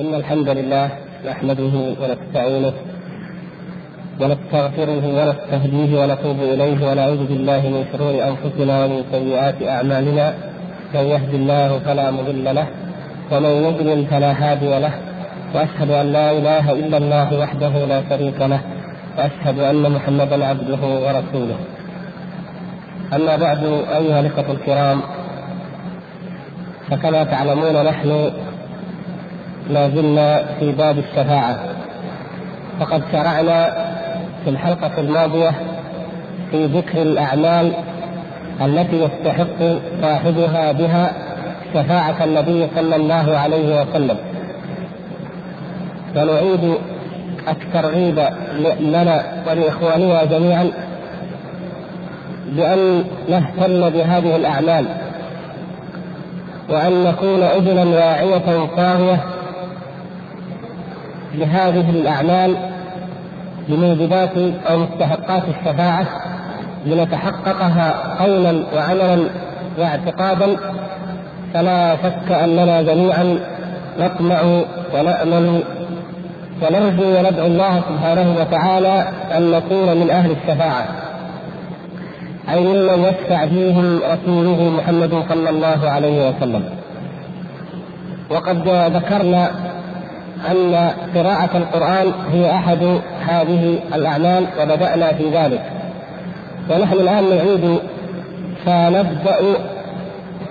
إن الحمد لله نحمده ونستعينه ونستغفره ونستهديه ونتوب إليه ونعوذ بالله من شرور أنفسنا ومن سيئات أعمالنا من يهد الله فلا مضل له ومن يضلل فلا هادي له وأشهد أن لا إله إلا الله وحده لا شريك له وأشهد أن محمدا عبده ورسوله. أما بعد أيها الإخوة الكرام فكما تعلمون نحن ما زلنا في باب الشفاعة. فقد شرعنا في الحلقة الماضية في ذكر الأعمال التي يستحق صاحبها بها شفاعة النبي صلى الله عليه وسلم. ونعيد الترغيب لنا ولإخواننا جميعا بأن نهتم بهذه الأعمال وأن نكون أذنا واعية طاهية لهذه الأعمال بموجبات أو مستحقات الشفاعة لنتحققها قولا وعملا واعتقادا فلا شك أننا جميعا نطمع ونأمل ونرجو وندعو الله سبحانه وتعالى أن نكون من أهل الشفاعة. أي ممن يشفع فيهم رسوله محمد صلى الله عليه وسلم. وقد ذكرنا أن قراءة القرآن هي أحد هذه الأعمال وبدأنا في ذلك. ونحن الآن نعيد فنبدأ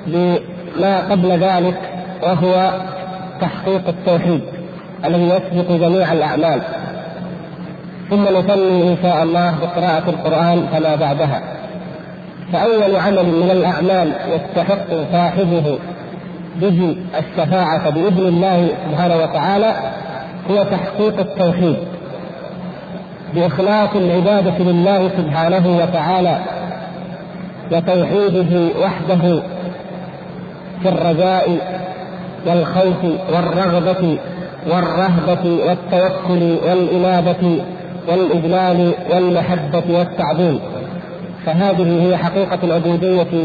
بما قبل ذلك وهو تحقيق التوحيد الذي يسبق جميع الأعمال. ثم نثني إن شاء الله بقراءة القرآن فما بعدها. فأول عمل من الأعمال يستحق صاحبه به الشفاعة بإذن الله سبحانه وتعالى هو تحقيق التوحيد. بإخلاص العبادة لله سبحانه وتعالى وتوحيده وحده في الرجاء والخوف والرغبة والرهبة والتوكل والإنابة والإجلال والمحبة والتعظيم. فهذه هي حقيقة العبودية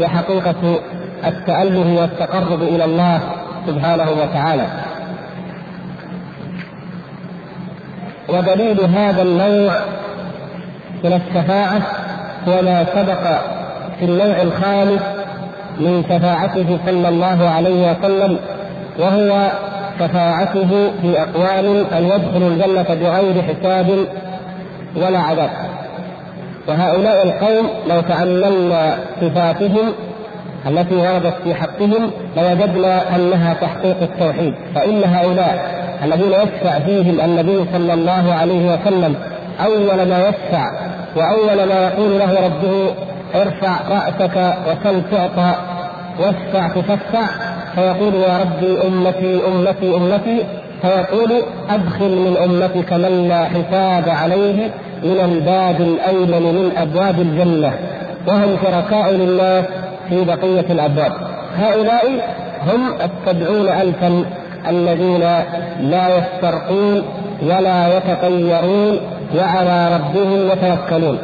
وحقيقة التأله والتقرب إلى الله سبحانه وتعالى. ودليل هذا النوع من الشفاعة هو ما سبق في النوع الخامس من شفاعته صلى الله عليه وسلم وهو شفاعته في أقوال أن يدخلوا الجنة بغير حساب ولا عذاب. وهؤلاء القوم لو تأملنا صفاتهم التي وردت في حقهم لوجدنا أنها تحقيق التوحيد فإن هؤلاء الذين يشفع فيهم النبي صلى الله عليه وسلم أول ما يشفع وأول ما يقول له ربه ارفع رأسك وسل تعطى واشفع تشفع فيقول يا ربي أمتي أمتي أمتي فيقول أدخل من أمتك من لا حساب عليه من الباب الأيمن من أبواب الجنة وهم شركاء لله في بقية الأبواب. هؤلاء هم السبعون ألفا الذين لا يسترقون ولا يتطيرون وعلى ربهم يتوكلون.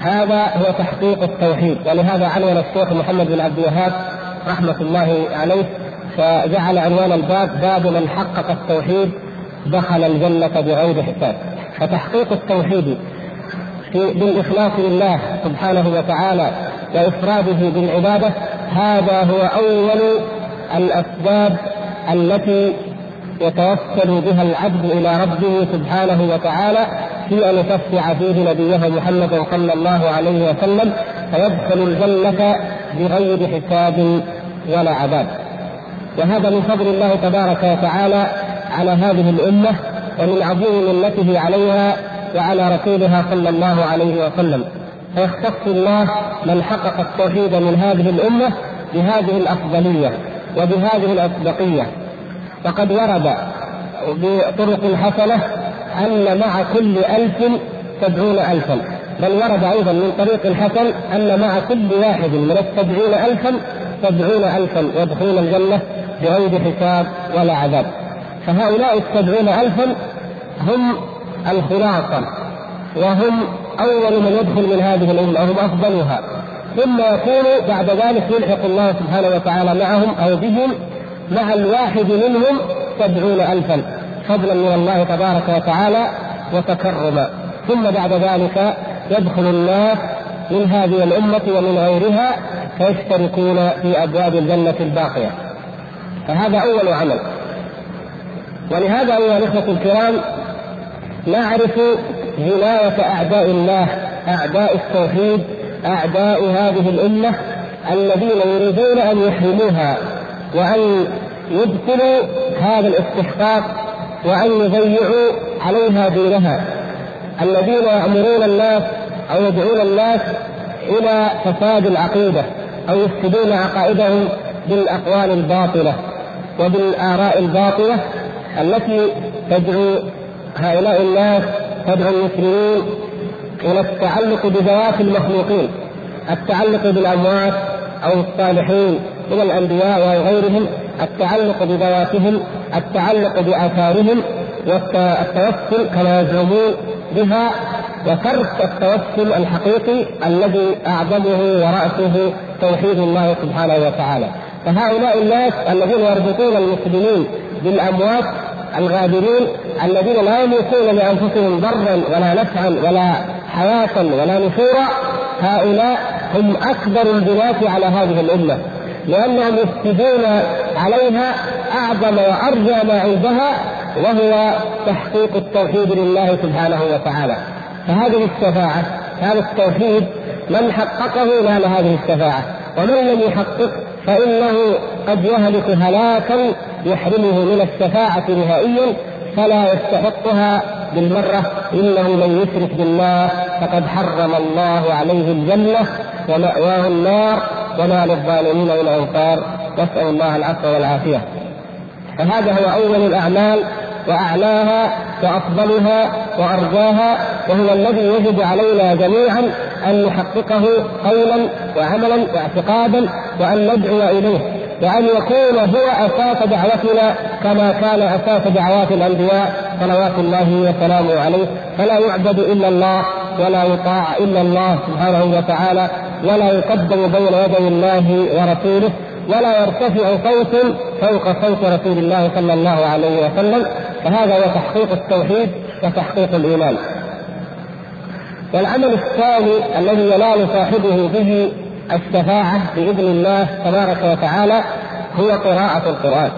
هذا هو تحقيق التوحيد ولهذا عنون الشيخ محمد بن عبد الوهاب رحمة الله عليه فجعل عنوان الباب باب من حقق التوحيد دخل الجنة بغير حساب. فتحقيق التوحيد بالإخلاص لله سبحانه وتعالى وإفراده بالعبادة هذا هو أول الأسباب التي يتوسل بها العبد إلى ربه سبحانه وتعالى في أن يشفع فيه نبيه محمد صلى الله عليه وسلم فيدخل الجنة بغير حساب ولا عذاب. وهذا من فضل الله تبارك وتعالى على هذه الأمة ومن عظيم منته عليها وعلى رسولها صلى الله عليه وسلم. فيختص الله من حقق التوحيد من هذه الأمة بهذه الأفضلية وبهذه الأسبقية وقد ورد بطرق حسنة أن مع كل ألف سبعون ألفا. بل ورد أيضا من طريق حسن أن مع كل واحد من السبعين ألفا سبعون ألفا يدخلون الجنة بغير حساب ولا عذاب. فهؤلاء السبعون ألفا هم الخلاصة وهم أول من يدخل من هذه الأمة وهم أفضلها. ثم يكون بعد ذلك يلحق الله سبحانه وتعالى معهم أو بهم مع الواحد منهم سبعون ألفا فضلا من الله تبارك وتعالى وتكرما. ثم بعد ذلك يدخل الناس من هذه الأمة ومن غيرها فيشتركون في أبواب الجنة الباقية. فهذا أول عمل. ولهذا أيها الإخوة الكرام نعرف جناية أعداء الله أعداء التوحيد أعداء هذه الأمة الذين يريدون أن يحرموها وأن يبطلوا هذا الاستحقاق وأن يضيعوا عليها دينها. الذين يأمرون الناس أو يدعون الناس إلى فساد العقيدة أو يفسدون عقائدهم بالأقوال الباطلة وبالآراء الباطلة التي تدعو هؤلاء الناس تدعو المسلمين إلى التعلق بذوات المخلوقين التعلق بالأموات أو الصالحين من الأنبياء وغيرهم التعلق بذواتهم التعلق بآثارهم والتوسل كما يزعمون بها وترك التوسل الحقيقي الذي أعظمه ورأسه توحيد الله سبحانه وتعالى. فهؤلاء الناس الذين يربطون المسلمين بالأموات الغادرين الذين لا يملكون لأنفسهم ضرا ولا نفعا ولا حياة ولا نشورا هؤلاء هم أكبر البناة على هذه الأمة لأنهم يفسدون عليها أعظم وأرجى ما عندها وهو تحقيق التوحيد لله سبحانه وتعالى. فهذه الشفاعة هذا التوحيد من حققه نال هذه الشفاعة ومن لم يحقق فإنه قد يهلك هلاكا يحرمه من الشفاعة نهائيا فلا يستحقها بالمرة إنه من يشرك بالله فقد حرم الله عليه الجنة ومأواه النار وما للظالمين من أنصار. نسأل الله العفو والعافية. فهذا هو أول الأعمال وأعلاها وأفضلها وأرجاها وهو الذي يجب علينا جميعا أن نحققه قولا وعملا واعتقادا وأن ندعو إليه وأن يكون هو أساس دعوتنا كما كان أساس دعوات الأنبياء صلوات الله وسلامه عليه. فلا يعبد إلا الله ولا يطاع إلا الله سبحانه وتعالى ولا يقدم بين يدي الله ورسوله. ولا يرتفع صوت فوق صوت رسول الله صلى الله عليه وسلم. فهذا هو تحقيق التوحيد وتحقيق الإيمان. والعمل الثاني الذي ينال صاحبه به الشفاعة بإذن الله تبارك وتعالى هو قراءة القرآن.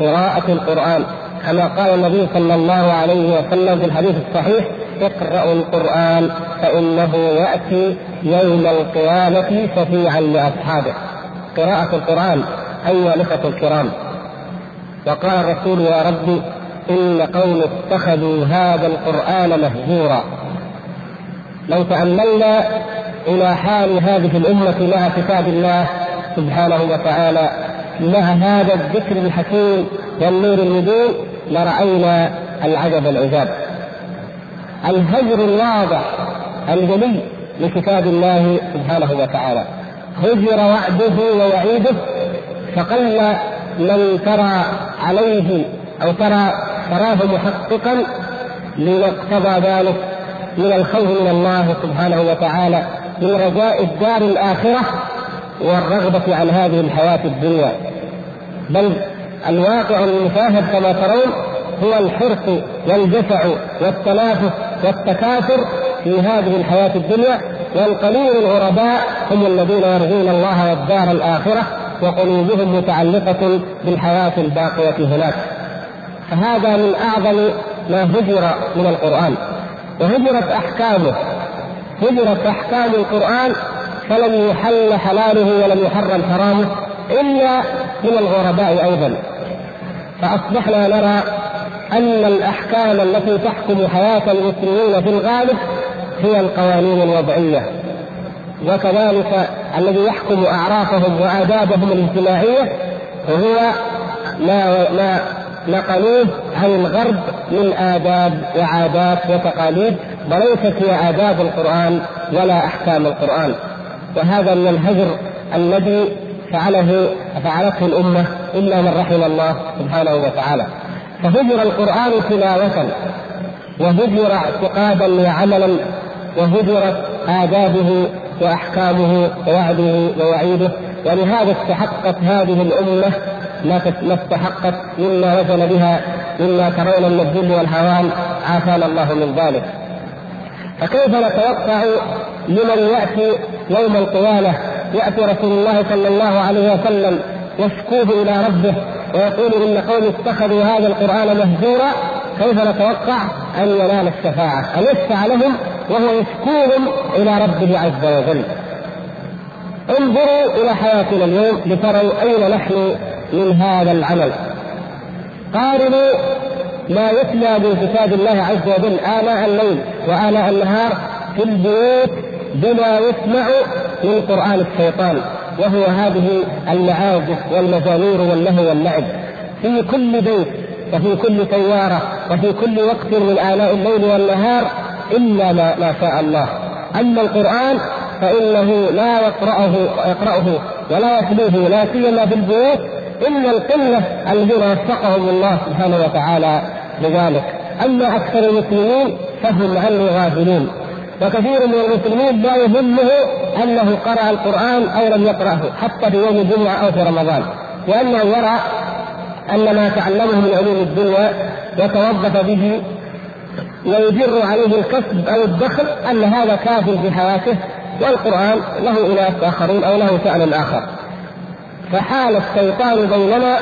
قراءة القرآن. كما قال النبي صلى الله عليه وسلم في الحديث الصحيح اقرأوا القرآن فإنه يأتي يوم القيامة شفيعا لأصحابه. قراءة القرآن أيها الإخوة الكرام وقال الرسول يا رب إن قوم اتخذوا هذا القرآن مهجورا. لو تأملنا إلى حال هذه الأمة مع كتاب الله سبحانه وتعالى مع هذا الذكر الحكيم والنور المبين لرأينا العجب العجاب. الهجر الواضح الجلي لكتاب الله سبحانه وتعالى. هجر وعده ووعيده فقل من ترى عليه أو ترى تراه محققا ليقتضى ذلك من الخوف من الله سبحانه وتعالى من رجاء الدار الآخرة والرغبة عن هذه الحياة الدنيا. بل الواقع المشاهد كما ترون هو الحرص والجشع والتنافس والتكاثر في هذه الحياة الدنيا والقليل الغرباء هم الذين يرجون الله والدار الآخرة وقلوبهم متعلقة بالحياة الباقية هناك. فهذا من أعظم ما هجر من القرآن. وهجرت أحكامه. هجرت أحكام القرآن فلم يحل حلاله ولم يحرم حرامه إلا من الغرباء أيضا. فأصبحنا نرى أن الأحكام التي تحكم حياة المسلمين في الغالب هي القوانين الوضعية. وكذلك الذي يحكم اعرافهم وآدابهم الاجتماعية هو ما ما نقلوه عن الغرب من آداب وعادات وتقاليد وليست هي آداب القرآن ولا أحكام القرآن. وهذا من الهجر الذي فعله فعلته الأمة إلا من رحم الله سبحانه وتعالى. فهجر القرآن تلاوة وهجر اعتقادا وعملا وهجرت آدابه وأحكامه ووعده ووعيده. ولهذا استحقت هذه الأمة ما استحقت مما نزل بها مما ترون من الذل والهوان. عافانا الله من ذلك. فكيف نتوقع لمن يأتي يوم القيامة؟ يأتي رسول الله صلى الله عليه وسلم يشكوه إلى ربه ويقول إن قوم اتخذوا هذا القرآن مهجورا كيف نتوقع؟ أن ينال الشفاعة. أن يشفع لهم وهو يشكوهم إلى ربه عز وجل. انظروا إلى حياتنا اليوم لتروا أين نحن من هذا العمل. قارنوا ما يتلى من كتاب الله عز وجل آناء الليل وآناء النهار في البيوت بما يسمع من قرآن الشيطان وهو هذه المعازف والمزامير واللهو واللعب. في كل بيت وفي كل سيارة وفي كل وقت من آلاء الليل والنهار إلا ما, ما شاء الله. أما القرآن فإنه لا يقرأه يقرأه ولا يتلوه لا سيما في البيوت إلا القلة الذين وفقهم الله سبحانه وتعالى لذلك. أما أكثر المسلمين فهم عنه غافلون. وكثير من المسلمين لا يهمه أنه قرأ القرآن أو لم يقرأه حتى في يوم الجمعة أو في رمضان. لأنه يرى أن ما تعلمه من علوم الدنيا وتوظف به ويدر عليه الكسب أو الدخل أن هذا كاف في حياته والقرآن له أناس آخرون أو له شأن آخر. فحال الشيطان بيننا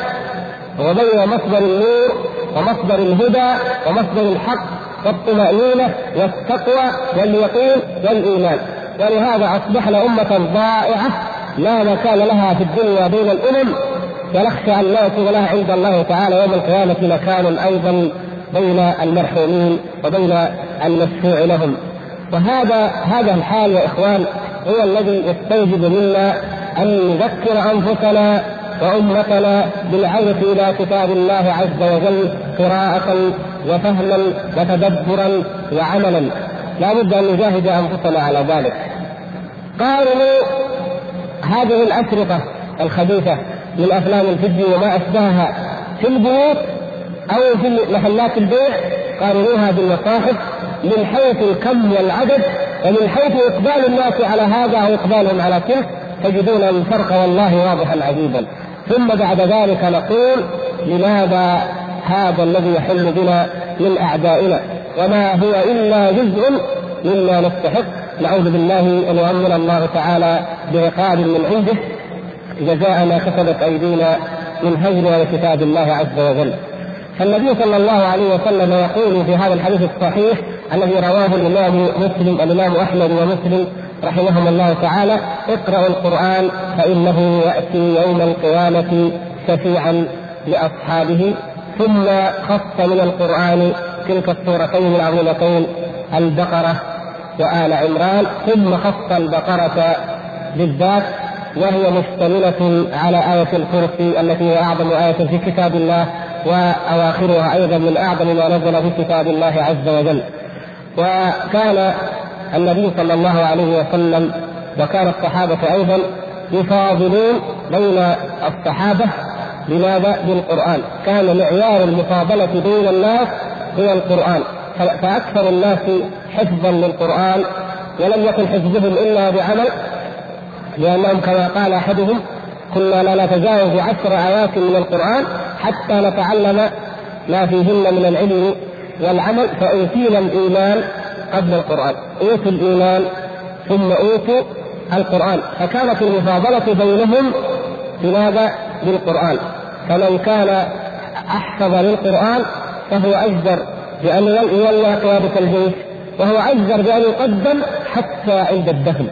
وبين مصدر النور ومصدر الهدى ومصدر الحق والطمأنينة والتقوى واليقين والإيمان. ولهذا أصبحنا أمة ضائعة لا مكان لها في الدنيا بين الأمم. ونخشى أن لا يكون لها عند الله تعالى يوم القيامة مكان أيضا بين المرحومين وبين المشفوع لهم. وهذا هذا الحال يا إخوان هو الذي يستوجب منا أن نذكر أنفسنا وأمتنا بالعودة إلى كتاب الله عز وجل قراءة وفهما وتدبرا وعملا. لا بد أن نجاهد أنفسنا على ذلك. قارنوا هذه الأشرطة الخبيثة من أفلام الفيديو وما أشبهها في البيوت أو في محلات البيع قارنوها بالمصاحف من حيث الكم والعدد ومن حيث إقبال الناس على هذا أو إقبالهم على تلك تجدون الفرق والله واضحا عجيبا. ثم بعد ذلك نقول لماذا هذا الذي يحل بنا من أعدائنا؟ وما هو إلا جزء مما نستحق. نعوذ بالله أن يؤمن الله تعالى بعقاب من عنده جزاء ما كسبت أيدينا من هجر لكتاب الله عز وجل. فالنبي صلى الله عليه وسلم يقول في هذا الحديث الصحيح الذي رواه الإمام مسلم الإمام أحمد ومسلم رحمهم الله تعالى اقرأوا القرآن فإنه يأتي يوم القيامة شفيعا لأصحابه. ثم خص من القرآن تلك السورتين العظيمتين البقرة وآل عمران. ثم خص البقرة بالذات وهي مشتملة على آية الكرسي التي هي أعظم آية في كتاب الله وأواخرها أيضا من أعظم ما نزل في كتاب الله عز وجل. وكان النبي صلى الله عليه وسلم وكان الصحابة أيضا يفاضلون بين الصحابة لماذا؟ بالقرآن، كان معيار المفاضلة بين الناس هو القرآن، فأكثر الناس حفظا للقرآن ولم يكن حفظهم إلا بعمل لأنهم كما قال أحدهم كنا لا نتجاوز عشر آيات من القرآن حتى نتعلم ما فيهن من العلم والعمل فأوتينا الإيمان قبل القرآن. أوتوا الإيمان ثم أوتوا القرآن. فكانت المفاضلة بينهم بماذا؟ بالقرآن فمن كان أحفظ للقرآن فهو أجدر بأن يولى قيادة الجيش وهو أجدر بأن يقدم حتى عند الدفن.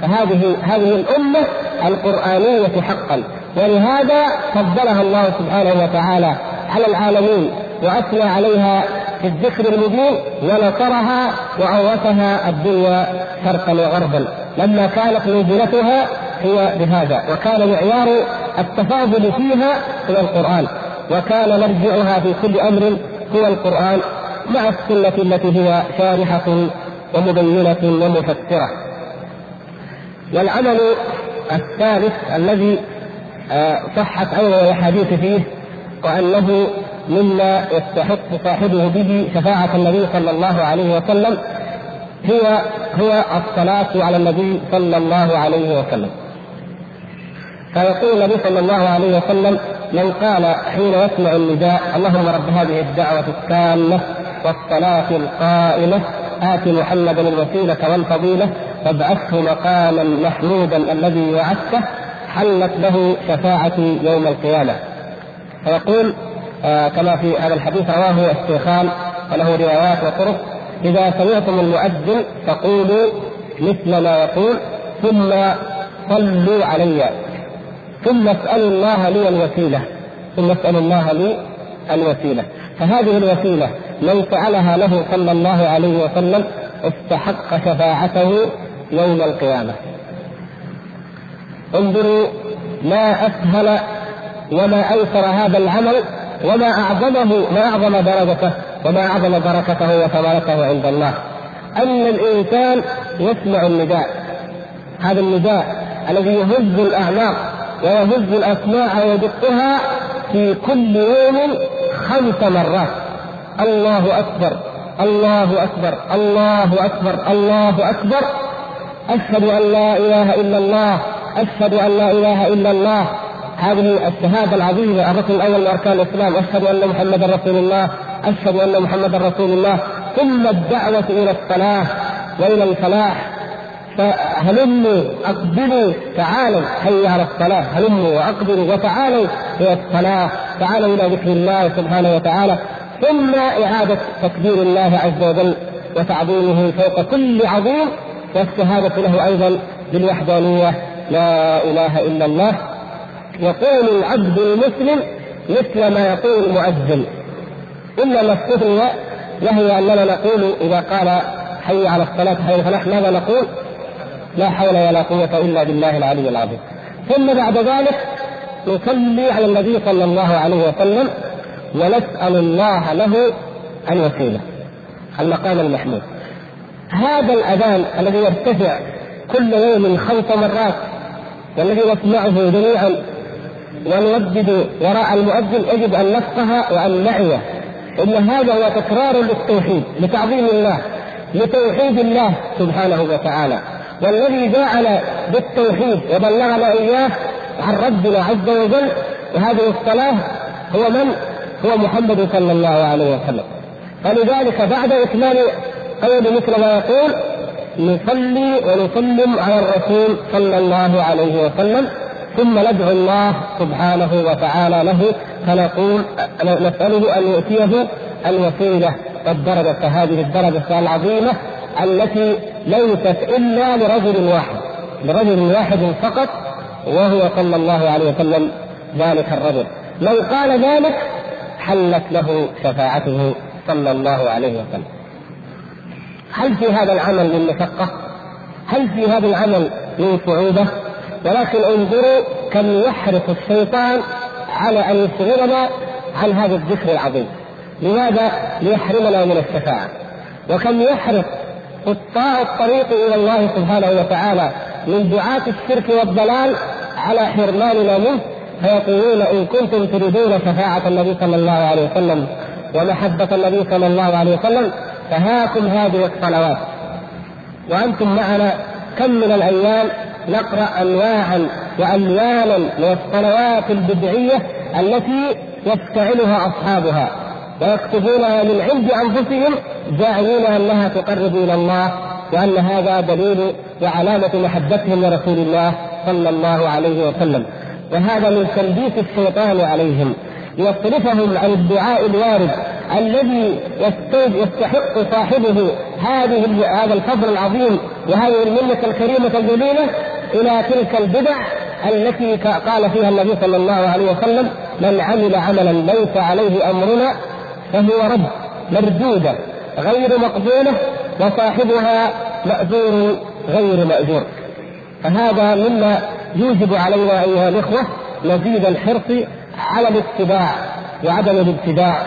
فهذه هذه الأمة القرآنية حقا. ولهذا فضلها الله سبحانه وتعالى على العالمين وأثنى عليها في الذكر المبين ونصرها وعوفها الدنيا شرقا وغربا لما كانت منزلتها هي بهذا وكان معيار التفاضل فيها هو القرآن وكان مرجعها في كل أمر هو القرآن مع السنة التي هي شارحة ومبينة ومفسرة. والعمل الثالث الذي آه، صحت أيضا الأحاديث فيه وأنه مما يستحق صاحبه به شفاعة النبي صلى الله عليه وسلم هو هو الصلاة على النبي صلى الله عليه وسلم. فيقول النبي صلى الله عليه وسلم من قال حين يسمع النداء اللهم رب هذه الدعوة التامة والصلاة القائمة آت محمدا الوسيلة والفضيلة وابعثه مقاما محمودا الذي وعدته حلت له شفاعتي يوم القيامة فيقول آه كما في هذا الحديث رواه الشيخان وله روايات وطرق إذا سمعتم المؤذن فقولوا مثل ما يقول ثم صلوا علي ثم اسألوا الله لي الوسيلة ثم اسألوا الله لي الوسيلة. فهذه الوسيلة من فعلها له صلى الله عليه وسلم استحق شفاعته يوم القيامة. انظروا ما أسهل وما أيسر هذا العمل وما أعظمه ما أعظم درجته وما أعظم بركته وثمرته عند الله. أن الإنسان يسمع النداء. هذا النداء الذي يهز الأعناق ويهز الأسماع ويدقها في كل يوم خمس مرات. الله أكبر الله أكبر الله أكبر الله أكبر. أشهد أن لا إله إلا الله أشهد أن لا إله إلا الله. هذه الشهادة العظيمة الركن الأول من أركان الإسلام أشهد أن محمدا رسول الله أشهد أن محمدا رسول الله. ثم الدعوة إلى الصلاة وإلى الفلاح. فهلموا أقبلوا تعالوا حي على الصلاة. هلموا وأقبلوا وتعالوا إلى الصلاة. تعالوا إلى ذكر الله سبحانه وتعالى. ثم إعادة تكبير الله عز وجل وتعظيمه فوق كل عظيم. والشهادة له أيضا بالوحدانية. لا إله إلا الله. يقول العبد المسلم مثل ما يقول المؤذن إلا ما استثني وهي أننا نقول إذا قال حي على الصلاة حي فنحن ماذا نقول؟ لا حول ولا قوة إلا بالله العلي العظيم. ثم بعد ذلك نصلي على النبي صلى الله عليه وسلم ونسأل الله له الوسيلة المقام المحمود. هذا الأذان الذي يرتفع كل يوم خمس مرات والذي نسمعه جميعا ونردد وراء المؤذن يجب أن نفقه وأن نعيه. إن هذا هو تكرار للتوحيد لتعظيم الله لتوحيد الله سبحانه وتعالى. والذي جاءنا بالتوحيد وبلغنا إياه عن ربنا عز وجل وهذه الصلاة هو من؟ هو محمد صلى الله عليه وسلم. فلذلك بعد اكمال قول مثل ما يقول نصلي ونسلم على الرسول صلى الله عليه وسلم ثم ندعو الله سبحانه وتعالى له فنقول نسأله أن يؤتيه الوسيلة والدرجة هذه الدرجة العظيمة التي ليست إلا لرجل واحد لرجل واحد فقط وهو صلى الله عليه وسلم ذلك الرجل لو قال ذلك حلت له شفاعته صلى الله عليه وسلم هل في هذا العمل من مشقة؟ هل في هذا العمل من صعوبة؟ ولكن انظروا كم يحرص الشيطان على أن يشغلنا عن هذا الذكر العظيم. لماذا؟ ليحرمنا من الشفاعة. وكم يحرص قطاع الطريق إلى الله سبحانه وتعالى من دعاة الشرك والضلال على حرماننا منه فيقولون إن كنتم تريدون شفاعة النبي صلى الله عليه وسلم ومحبة النبي صلى الله عليه وسلم فهاكم هذه الصلوات وأنتم معنا كم من الأيام نقرأ انواعا وألوانا من الصلوات البدعية التي يفتعلها أصحابها ويكتبونها من عند أنفسهم زاعمين أنها تقرب إلى الله وأن هذا دليل وعلامة محبتهم لرسول الله صلى الله عليه وسلم. وهذا من تلبيس الشيطان عليهم يصرفهم عن الدعاء الوارد الذي يستحق صاحبه هذه هذا الفضل العظيم وهذه المنة الكريمة الجليلة إلى تلك البدع التي قال فيها النبي صلى الله عليه وسلم من عمل عملا ليس عليه أمرنا فهو رد مردودة غير مقبولة وصاحبها مأجور غير مأجور. فهذا مما يوجب علينا أيها الإخوة مزيد الحرص على الاتباع وعدم الابتداع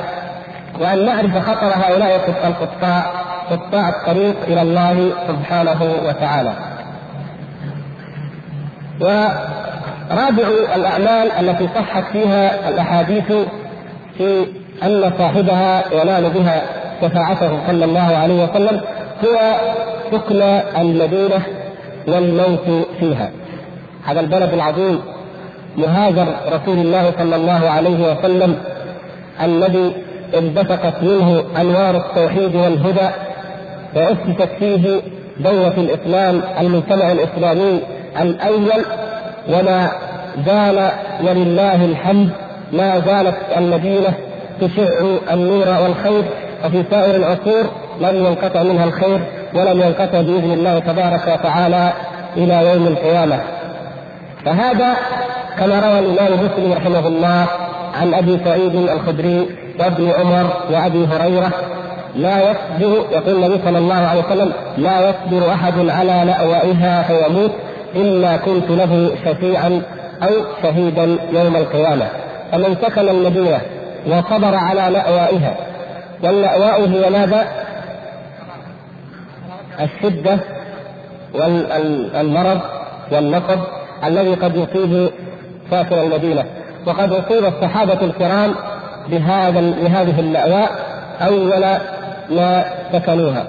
وأن نعرف خطر هؤلاء القطاع قطاع الطريق إلى الله سبحانه وتعالى. ورابع الأعمال التي صحت فيها الأحاديث في أن صاحبها ينال بها شفاعته صلى الله عليه وسلم هو سكن المدينة والموت فيها. هذا البلد العظيم مهاجر رسول الله صلى الله عليه وسلم الذي انبثقت منه أنوار التوحيد والهدى وأسست فيه دولة الإسلام المجتمع الإسلامي الأول وما زال ولله الحمد ما زالت المدينة تشع النور والخير وفي سائر العصور لم ينقطع منها الخير ولم ينقطع بإذن الله تبارك وتعالى إلى يوم القيامة. فهذا كما روى الإمام مسلم رحمه الله عن أبي سعيد الخدري وابن عمر وأبي هريرة لا يصبر يقول النبي صلى الله عليه وسلم لا يصبر أحد على لأوائها فيموت إلا كنت له شفيعا أو شهيدا يوم القيامة. فمن سكن المدينة وصبر على لأوائها واللأواء هي ماذا؟ الشدة والمرض والنقب الذي قد يصيب ساكن المدينة. وقد أصيب الصحابة الكرام بهذا بهذه اللأواء أول ما سكنوها.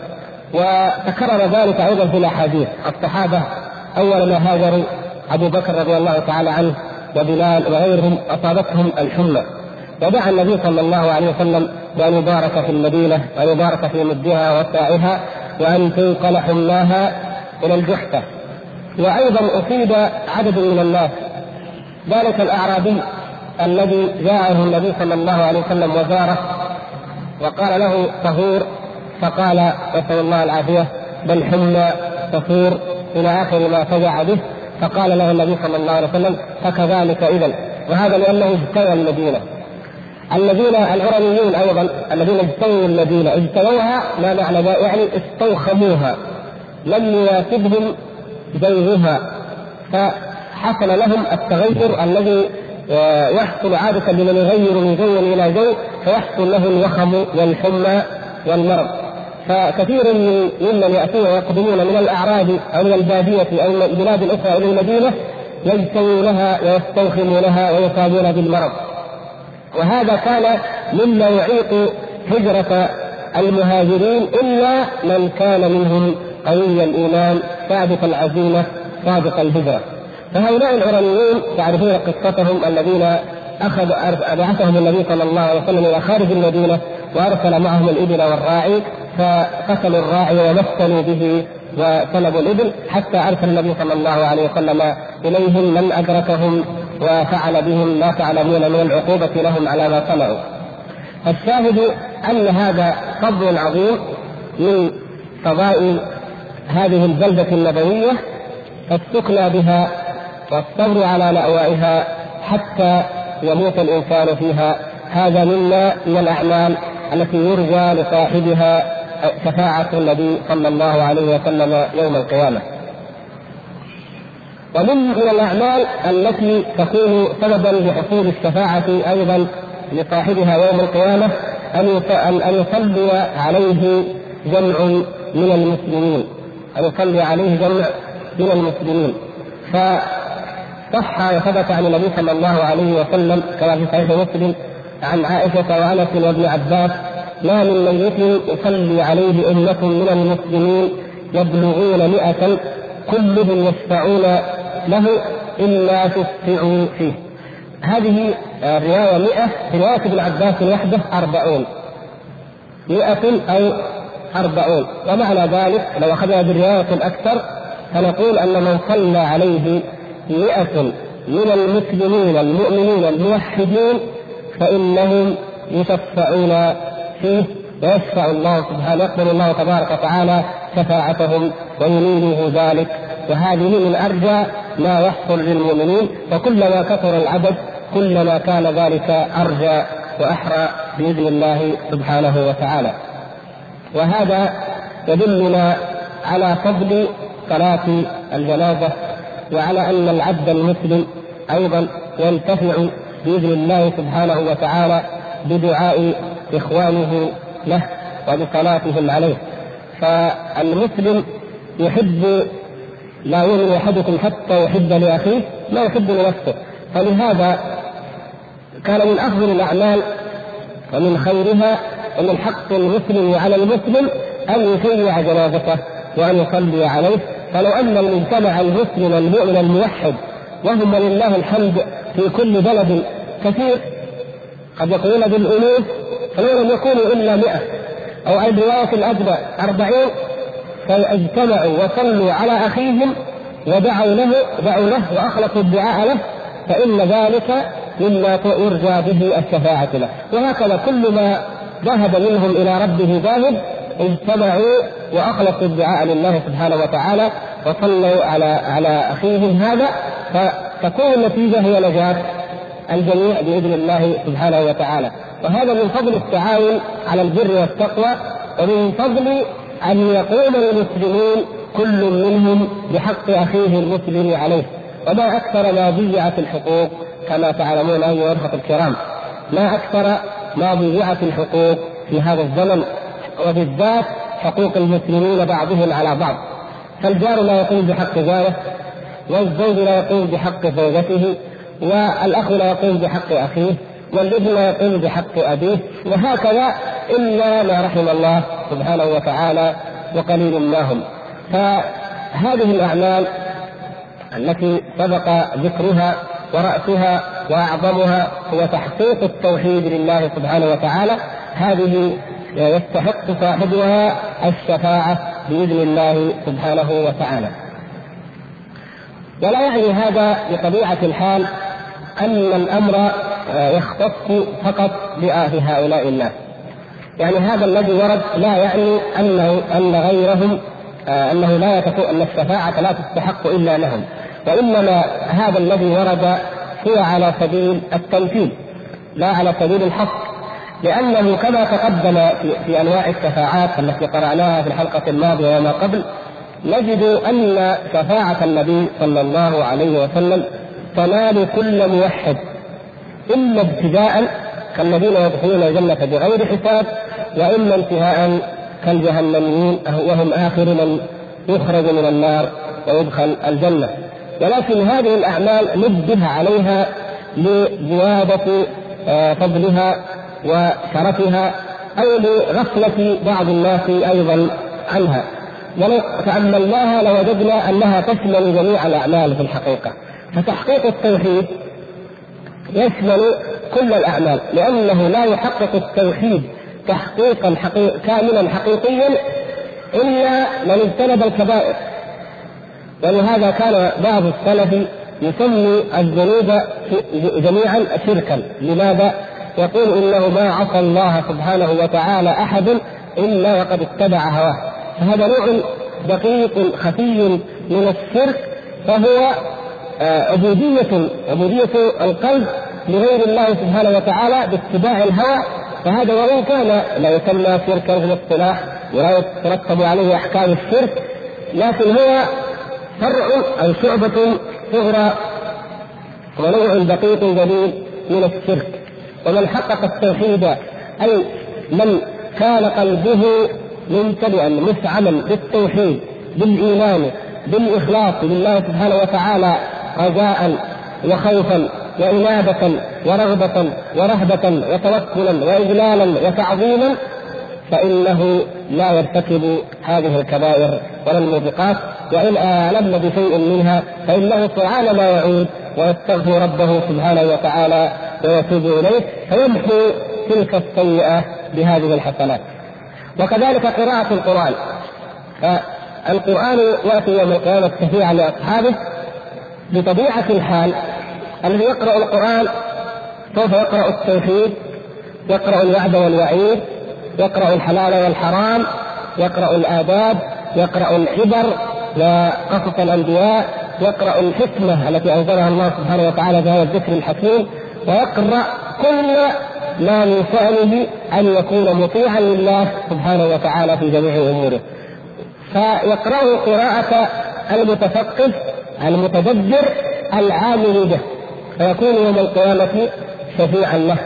وتكرر ذلك أيضا في الأحاديث. الصحابة أول ما هاجروا أبو بكر رضي الله تعالى عنه وبلال وغيرهم أصابتهم الحمى ودعا النبي صلى الله عليه وسلم بأن يبارك في المدينة وأن يبارك في مدها وسائها وأن تنقل حماها إلى الجحفة وأيضا أصيب عدد من الناس. ذلك الأعرابي الذي جاءه النبي صلى الله عليه وسلم وزاره وقال له طهور فقال نسأل الله العافية بل حمى تثور إلى آخر ما فزع به فقال له النبي صلى الله عليه وسلم فكذلك إذا وهذا لأنه اجتوى المدينة. الذين العرنيون أيضا الذين اجتووا المدينة اجتووها ما معنى يعني استوخموها. لم يناسبهم زيغها فحصل لهم التغير الذي آه، يحصل عادة لمن يغير من جو إلى جو فيحصل له الوخم والحمى والمرض. فكثير من ممن يأتون ويقدمون من الأعراب أو من البادية أو من البلاد الأخرى إلى المدينة يجتوونها ويستوخمونها ويصابون بالمرض. وهذا كان مما يعيق هجرة المهاجرين إلا من كان منهم قوي الإيمان ثابت العزيمة صادق الهجرة. فهؤلاء العرنيون تعرفون قصتهم الذين أخذ بعثهم النبي صلى الله عليه وسلم إلى خارج المدينة وأرسل معهم الإبل والراعي. فقتلوا الراعي ومثلوا به وسلبوا الإبل حتى أرسل النبي صلى الله عليه وسلم إليهم من أدركهم وفعل بهم ما تعلمون من العقوبة لهم على ما صنعوا. الشاهد أن هذا فضل عظيم من فضائل هذه البلدة النبوية السكنى بها والصبر على لأوائها حتى يموت الإنسان فيها. هذا مما من الأعمال التي يرجى لصاحبها شفاعة النبي صلى الله عليه وسلم يوم القيامة. ومن من الأعمال التي تكون سببا لحصول الشفاعة أيضا لصاحبها يوم القيامة أن أن يصلي عليه جمع من المسلمين. أن يصلي عليه جمع من المسلمين. فصح وثبت عن النبي صلى الله عليه وسلم كما في صحيح مسلم عن عائشة وأنس وابن عباس ما من ميت يصلي عليه أمة من المسلمين يبلغون مئة كلهم يشفعون له إلا تشفعوا فيه. هذه الرواية مئة في رواية ابن عباس وحده أربعون. مئة أو أربعون. ومعنى ذلك لو أخذنا بالرواية الأكثر فنقول أن من صلى عليه مئة من المسلمين المؤمنين الموحدين فإنهم يشفعون فيه ويشفع الله سبحانه يقبل الله تبارك وتعالى شفاعتهم وينيله ذلك وهذه من ارجى ما يحصل للمؤمنين وكلما كثر العدد كلما كان ذلك أرجى وأحرى بإذن الله سبحانه وتعالى. وهذا يدلنا على فضل صلاة الجنازة وعلى أن العبد المسلم أيضا ينتفع بإذن الله سبحانه وتعالى بدعاء إخوانه له وبصلاتهم عليه. فالمسلم يحب لا يؤمن أحدكم حتى يحب لأخيه ما يحب لنفسه. فلهذا كان من أفضل الأعمال ومن خيرها ومن حق المسلم على المسلم أن يشيع جنازته وأن يصلي عليه. فلو أن المجتمع المسلم المؤمن الموحد وهم ولله الحمد في كل بلد كثير قد يكونون بالألوف فلو لم يكونوا إلا مئة أو الرواية الأدنى أربعين فاجتمعوا وصلوا على أخيهم ودعوا له دعوا له وأخلصوا الدعاء له فإن ذلك مما يرجى به الشفاعة له. وهكذا كل ما ذهب منهم إلى ربه ذاهب اجتمعوا وأخلصوا الدعاء لله سبحانه وتعالى وصلوا على على أخيهم هذا فتكون النتيجة هي نجاة. الجميع بإذن الله سبحانه وتعالى. وهذا من فضل التعاون على البر والتقوى ومن فضل أن يقوم المسلمون كل منهم بحق أخيه المسلم عليه. وما أكثر ما ضيعت الحقوق كما تعلمون أيها الأخوة الكرام. ما أكثر ما ضيعت الحقوق في هذا الزمن وبالذات حقوق المسلمين بعضهم على بعض. فالجار لا يقوم بحق جاره والزوج لا يقوم بحق زوجته والأخ لا يقوم بحق أخيه والابن لا يقوم بحق أبيه وهكذا إلا ما رحم الله سبحانه وتعالى وقليل ما هم فهذه الأعمال التي سبق ذكرها ورأسها وأعظمها هو تحقيق التوحيد لله سبحانه وتعالى هذه يستحق صاحبها الشفاعة بإذن الله سبحانه وتعالى. ولا يعني هذا بطبيعة الحال أن الأمر يختص فقط بهؤلاء الناس. يعني هذا الذي ورد لا يعني أنه أن غيرهم أنه لا أن الشفاعة لا تستحق إلا لهم. وإنما هذا الذي ورد هو على سبيل التمثيل لا على سبيل الحق. لأنه كما تقدم في, في أنواع الشفاعات التي قرأناها في الحلقة الماضية وما قبل نجد أن شفاعة النبي صلى الله عليه وسلم تنال كل موحد إما ابتداء كالذين يدخلون الجنة بغير حساب وإما انتهاء كالجهنميين وهم آخر من يخرج من النار ويدخل الجنة. ولكن هذه الأعمال نبه عليها لزيادة آه، فضلها وشرفها أو لغفلة بعض الناس أيضا عنها. ولو تأملناها لوجدنا أنها تشمل جميع الأعمال في الحقيقة. فتحقيق التوحيد يشمل كل الأعمال لأنه لا يحقق التوحيد تحقيقا حقيق كاملا حقيقيا إلا من اجتنب الكبائر. ولهذا كان بعض السلف يسمي الذنوب جميعا شركا. لماذا؟ يقول إنه ما عصى الله سبحانه وتعالى أحد إلا وقد اتبع هواه. فهذا نوع دقيق خفي من الشرك فهو عبودية عبودية القلب لغير الله سبحانه وتعالى باتباع الهوى فهذا وان كان لا يسمى شركا في الاصطلاح ولا يترتب عليه أحكام الشرك لكن هو فرع أو شعبة صغرى ونوع دقيق جليل من الشرك. ومن حقق التوحيد أي من كان قلبه ممتلئا مفعما بالتوحيد بالإيمان بالإخلاص لله سبحانه وتعالى رجاء وخوفا وإنابة ورغبة ورهبة وتوكلا وإجلالا وتعظيما فإنه لا يرتكب هذه الكبائر ولا الموبقات وإن آلمن بشيء منها فإنه سبحان ما يعود ويستغفر ربه سبحانه وتعالى ويتوب إليه فيمحو تلك السيئة بهذه الحسنات. وكذلك قراءة القرآن. فالقران يأتي يوم القيامة شفيعا لأصحابه بطبيعة الحال الذي يقرأ القرآن سوف يقرأ التوحيد يقرأ الوعد والوعيد يقرأ الحلال والحرام يقرأ الآداب يقرأ العبر وقصص الأنبياء يقرأ الحكمة التي أنزلها الله سبحانه وتعالى بهذا الذكر الحكيم ويقرأ كل ما من شأنه أن يكون مطيعا لله سبحانه وتعالى في جميع أموره. فيقرأه قراءة المتفقه المتدبر العامل به فيكون يوم القيامة شفيعا له.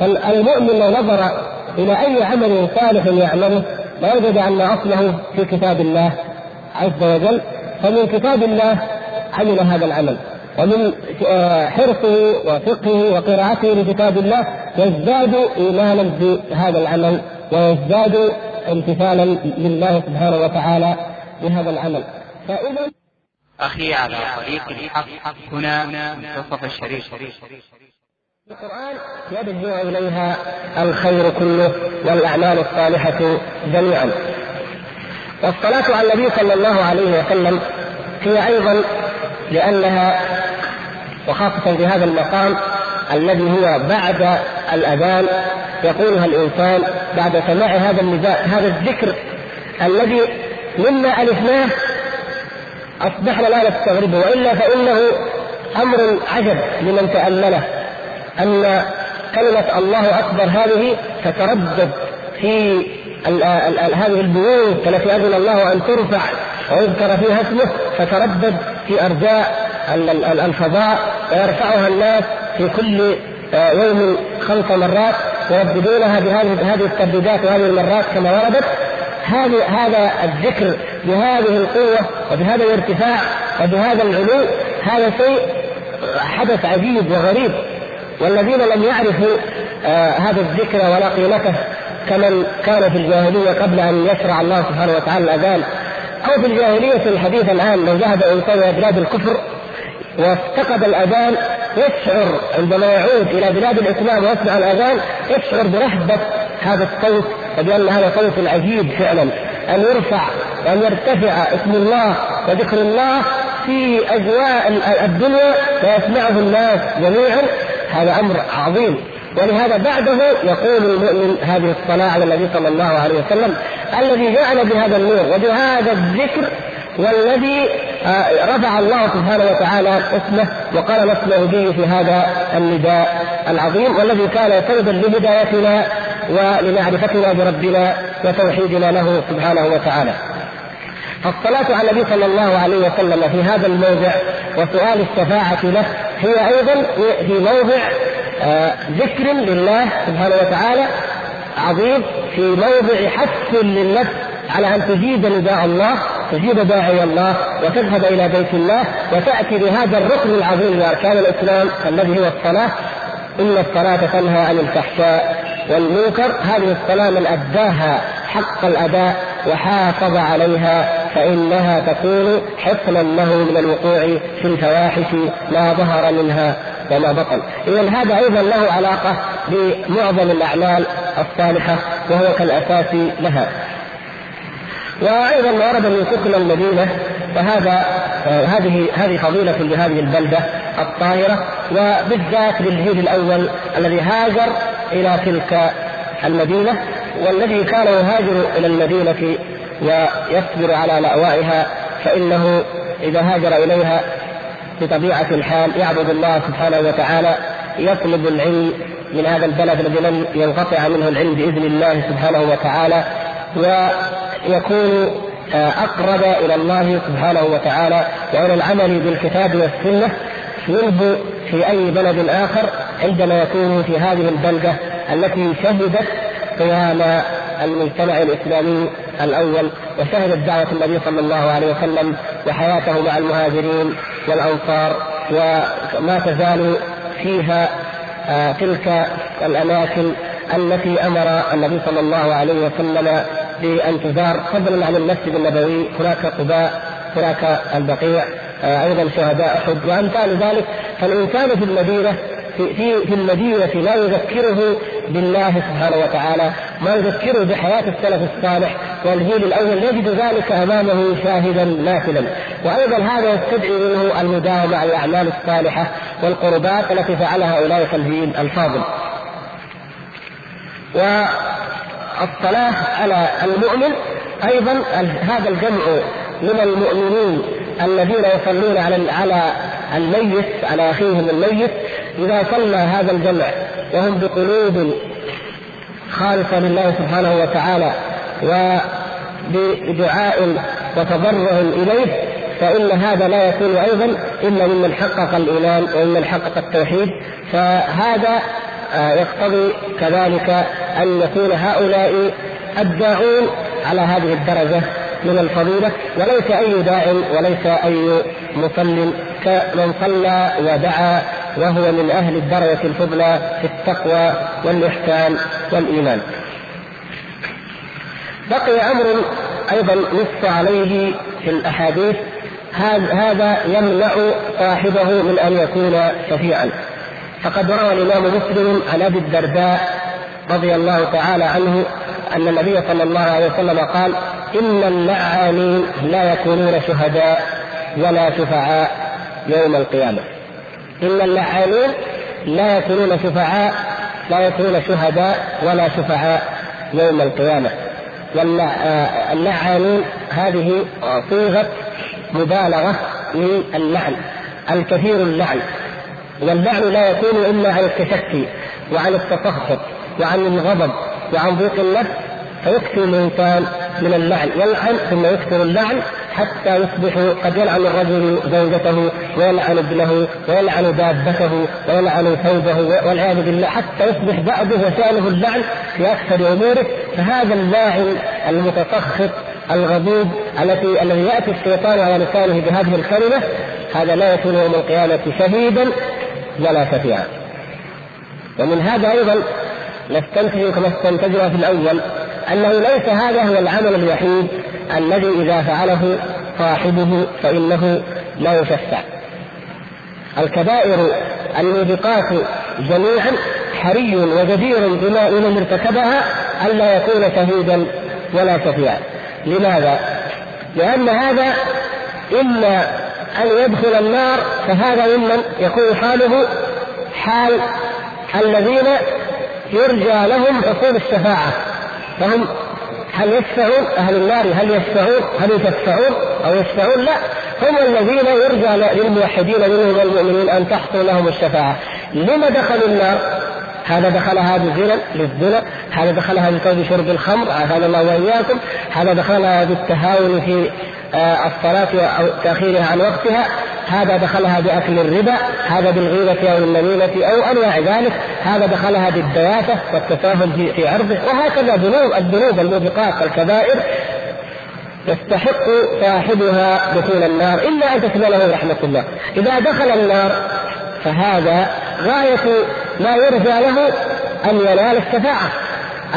فالمؤمن لو نظر إلى أي عمل صالح يعمله لوجد أن أصله في كتاب الله عز وجل. فمن كتاب الله عمل هذا العمل ومن آه، حرصه وفقهه وقراءته لكتاب الله يزداد ايمانا بهذا العمل ويزداد امتثالا لله سبحانه وتعالى بهذا العمل. فإذا أخي على طريق الحق. هنا منتصف الشريف القرآن يدعو إليها الخير كله والأعمال الصالحة جميعا. والصلاة على النبي صلى الله عليه وسلم هي أيضا لأنها وخاصة في هذا المقام الذي هو بعد الأذان يقولها الإنسان بعد سماع هذا النداء هذا الذكر الذي مما ألفناه أصبحنا لا نستغربه وإلا فإنه أمر عجب لمن تأمله أن كلمة الله أكبر هذه تتردد في هذه البيوت التي أذن الله أن ترفع ويذكر فيها اسمه تتردد في أرجاء الفضاء ويرفعها الناس في كل آه، يوم خمس مرات يرددونها بهذه هذه الترديدات وهذه المرات كما وردت. هذه هذا الذكر بهذه القوة وبهذا الارتفاع وبهذا العلو هذا شيء حدث عجيب وغريب. والذين لم يعرفوا آه هذا الذكر ولا قيمته كمن كان في الجاهلية قبل أن يشرع الله سبحانه وتعالى الأذان. أو في الجاهلية الحديث الآن لو ذهب إنسان إلى بلاد الكفر وافتقد الأذان يشعر عندما يعود إلى بلاد الإسلام ويسمع الأذان يشعر برهبة هذا الصوت وبأن هذا صوت عجيب فعلا. أن يرفع وأن يرتفع اسم الله وذكر الله في أجواء الدنيا ويسمعه الناس جميعا هذا أمر عظيم. ولهذا بعده يقول المؤمن هذه الصلاة على النبي صلى الله عليه وسلم الذي جعل بهذا النور وبهذا الذكر والذي رفع الله سبحانه وتعالى اسمه وقال نسمع به في هذا النداء العظيم والذي كان سببا لهدايتنا ولمعرفتنا بربنا وتوحيدنا له سبحانه وتعالى. فالصلاة على النبي صلى الله عليه وسلم في هذا الموضع وسؤال الشفاعة له هي أيضا في موضع آه، ذكر لله سبحانه وتعالى عظيم في موضع حث للنفس على أن تجيب نداء الله تجيب داعي الله وتذهب إلى بيت الله وتأتي بهذا الركن العظيم من أركان الإسلام الذي هو الصلاة. إن الصلاة تنهى عن الفحشاء والمنكر. هذه الصلاة من أداها حق الأداء وحافظ عليها فإنها تكون حصنا له من الوقوع في الفواحش ما ظهر منها وما بطن. اذا هذا أيضا له علاقة بمعظم الأعمال الصالحة وهو كالأساس لها. وأيضا ورد من سكن المدينة فهذا آه، هذه هذه فضيلة لهذه البلدة الطاهرة وبالذات للجيل الأول الذي هاجر إلى تلك المدينة والذي كان يهاجر إلى المدينة ويصبر على لأوائها فإنه إذا هاجر إليها بطبيعة الحال يعبد الله سبحانه وتعالى يطلب العلم من هذا البلد الذي لم ينقطع منه العلم بإذن الله سبحانه وتعالى ويكون آه، أقرب إلى الله سبحانه وتعالى وإلى العمل بالكتاب والسنة منه في أي بلد آخر عندما يكون في هذه البلدة التي شهدت قيام المجتمع الإسلامي الأول وشهدت دعوة النبي صلى الله عليه وسلم وحياته مع المهاجرين والأنصار وما تزال فيها آه تلك الأماكن التي أمر النبي صلى الله عليه وسلم بان تزار فضلا عن المسجد النبوي. هناك قباء هناك البقيع آه أيضا شهداء أحد. وامثال ذلك فالإنسان في المدينة في في في المدينة ما يذكره بالله سبحانه وتعالى، ما يذكره بحياة السلف الصالح. والجيل الأول يجد ذلك أمامه شاهدا ماثلا، وأيضا هذا يستدعي منه المداومة على الأعمال الصالحة والقربات التي فعلها أولئك الجيل الفاضل. والصلاه على المؤمن. أيضا هذا الجمع من المؤمنين الذين يصلون على على الميت على أخيهم الميت إذا صلى هذا الجمع وهم بقلوب خالصة لله سبحانه وتعالى وبدعاء وتضرع إليه فإن هذا لا يكون أيضا إلا ممن حقق الإيمان وممن حقق التوحيد. فهذا يقتضي كذلك أن يكون هؤلاء الداعون على هذه الدرجة من الفضيلة وليس أي داع وليس أي مصل كمن صلى ودعا وهو من أهل الدرجة الفضلى في التقوى والإحسان والإيمان. بقي أمر أيضا نص عليه في الأحاديث هذا يمنع صاحبه من أن يكون شفيعا. فقد روى الإمام مسلم عن أبي الدرداء رضي الله تعالى عنه أن النبي صلى الله عليه وسلم قال إن اللعانين لا يكونون شهداء ولا شفعاء يوم القيامة. إن اللعانين لا يكونون شفعاء لا يكونون شهداء ولا شفعاء يوم القيامة. واللعانين هذه صيغة مبالغة من اللعن الكثير اللعن واللعن لا يكون إلا عن التشكي وعن التسخط وعن الغضب وعن ضيق النفس فيكثر الانسان من اللعن. يلعن ثم يكثر اللعن حتى يصبح قد يلعن الرجل زوجته ويلعن ابنه ويلعن دابته ويلعن ثوبه والعياذ بالله حتى يصبح بعده وشانه اللعن في أكثر أموره. فهذا اللاعن المتسخط الغضوب التي الذي يأتي الشيطان على لسانه بهذه الكلمة هذا لا يكون يوم القيامة شهيدا ولا شفيعا ومن هذا أيضا نستنتج كما استنتجنا في الأول أنه ليس هذا هو العمل الوحيد الذي إذا فعله صاحبه فإنه لا يشفع. الكبائر الموبقات جميعا حري وجدير بما من ارتكبها الا يكون شهيدا ولا شفيعا. لماذا؟ لأن هذا إما أن يدخل النار فهذا ممن يكون حاله حال الذين يرجى لهم حصول الشفاعة. فهم هل يشفعون؟ أهل النار هل يشفعون؟ هل يشفعون أو يشفعون؟ لا. هم الذين يرجى للموحدين منهم المؤمنين أن تحصل لهم الشفاعة. لما دخلوا النار؟ هذا دخلها بالزنا للزنا. هذا دخلها بسبب شرب الخمر هذا الله وإياكم. هذا دخلها بالتهاون في الصلاة أو تأخيرها عن وقتها هذا دخلها بأكل الربا هذا بالغيبة أو النميمة أو أنواع ذلك هذا دخلها بالدياثة والتساهل في عرضه وهكذا ذنوب الذنوب الموبقات الكبائر يستحق صاحبها دخول النار إلا أن تكتب له رحمة الله. إذا دخل النار فهذا غاية ما يرجى له أن ينال الشفاعة.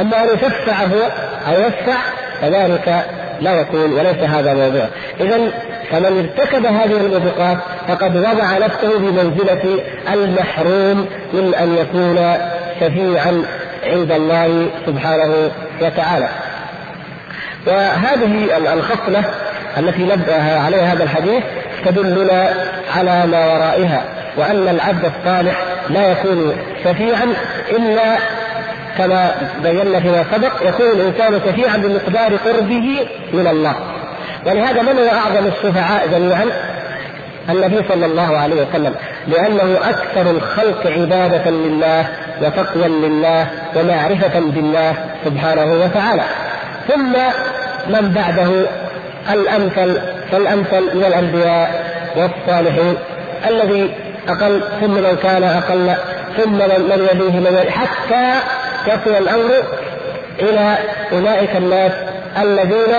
أما أن يشفع هو أو يشفع فذلك لا يكون وليس هذا موضوع. إذا فمن ارتكب هذه الموبقات فقد وضع نفسه بمنزلة المحروم من أن يكون شفيعا عند الله سبحانه وتعالى. وهذه الخصلة التي نبه عليها هذا الحديث تدلنا على ما ورائها وأن العبد الصالح لا يكون شفيعا إلا كما بينا فيما سبق يكون الإنسان شفيعا بمقدار قربه من الله. ولهذا من هو أعظم الشفعاء جميعا؟ النبي صلى الله عليه وسلم. لأنه أكثر الخلق عبادة لله وتقوى لله ومعرفة بالله سبحانه وتعالى. ثم من بعده الأمثل فالامثل من الأنبياء والصالحين. الذي أقل ثم من كان أقل ثم من يليه من يليه حتى يصل الأمر إلى أولئك الناس الذين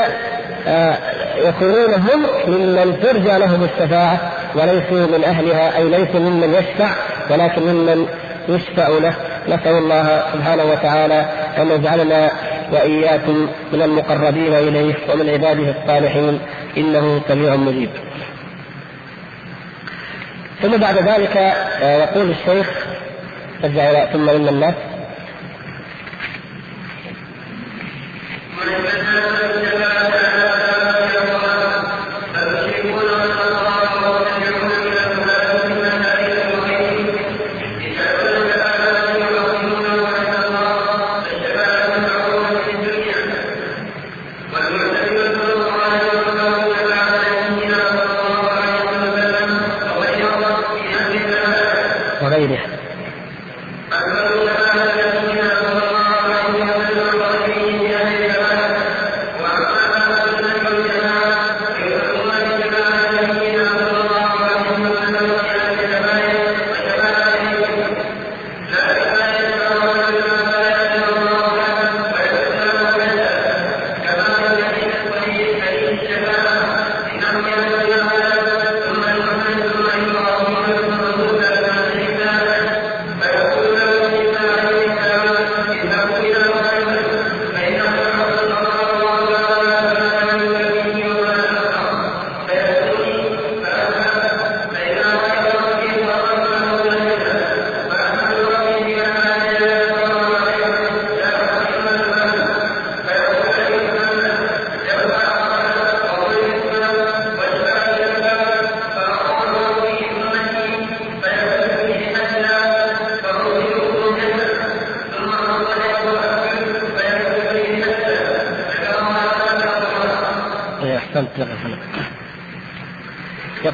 آه، يكونون هم ممن ترجى لهم الشفاعة وليسوا من أهلها أي ليسوا ممن يشفع ولكن ممن يشفع له نسأل الله سبحانه وتعالى أن يجعلنا وإياكم من المقربين إليه ومن عباده الصالحين إنه سميع مجيب. ثم بعد ذلك آه، يقول الشيخ ثم ان الناس ولما سالت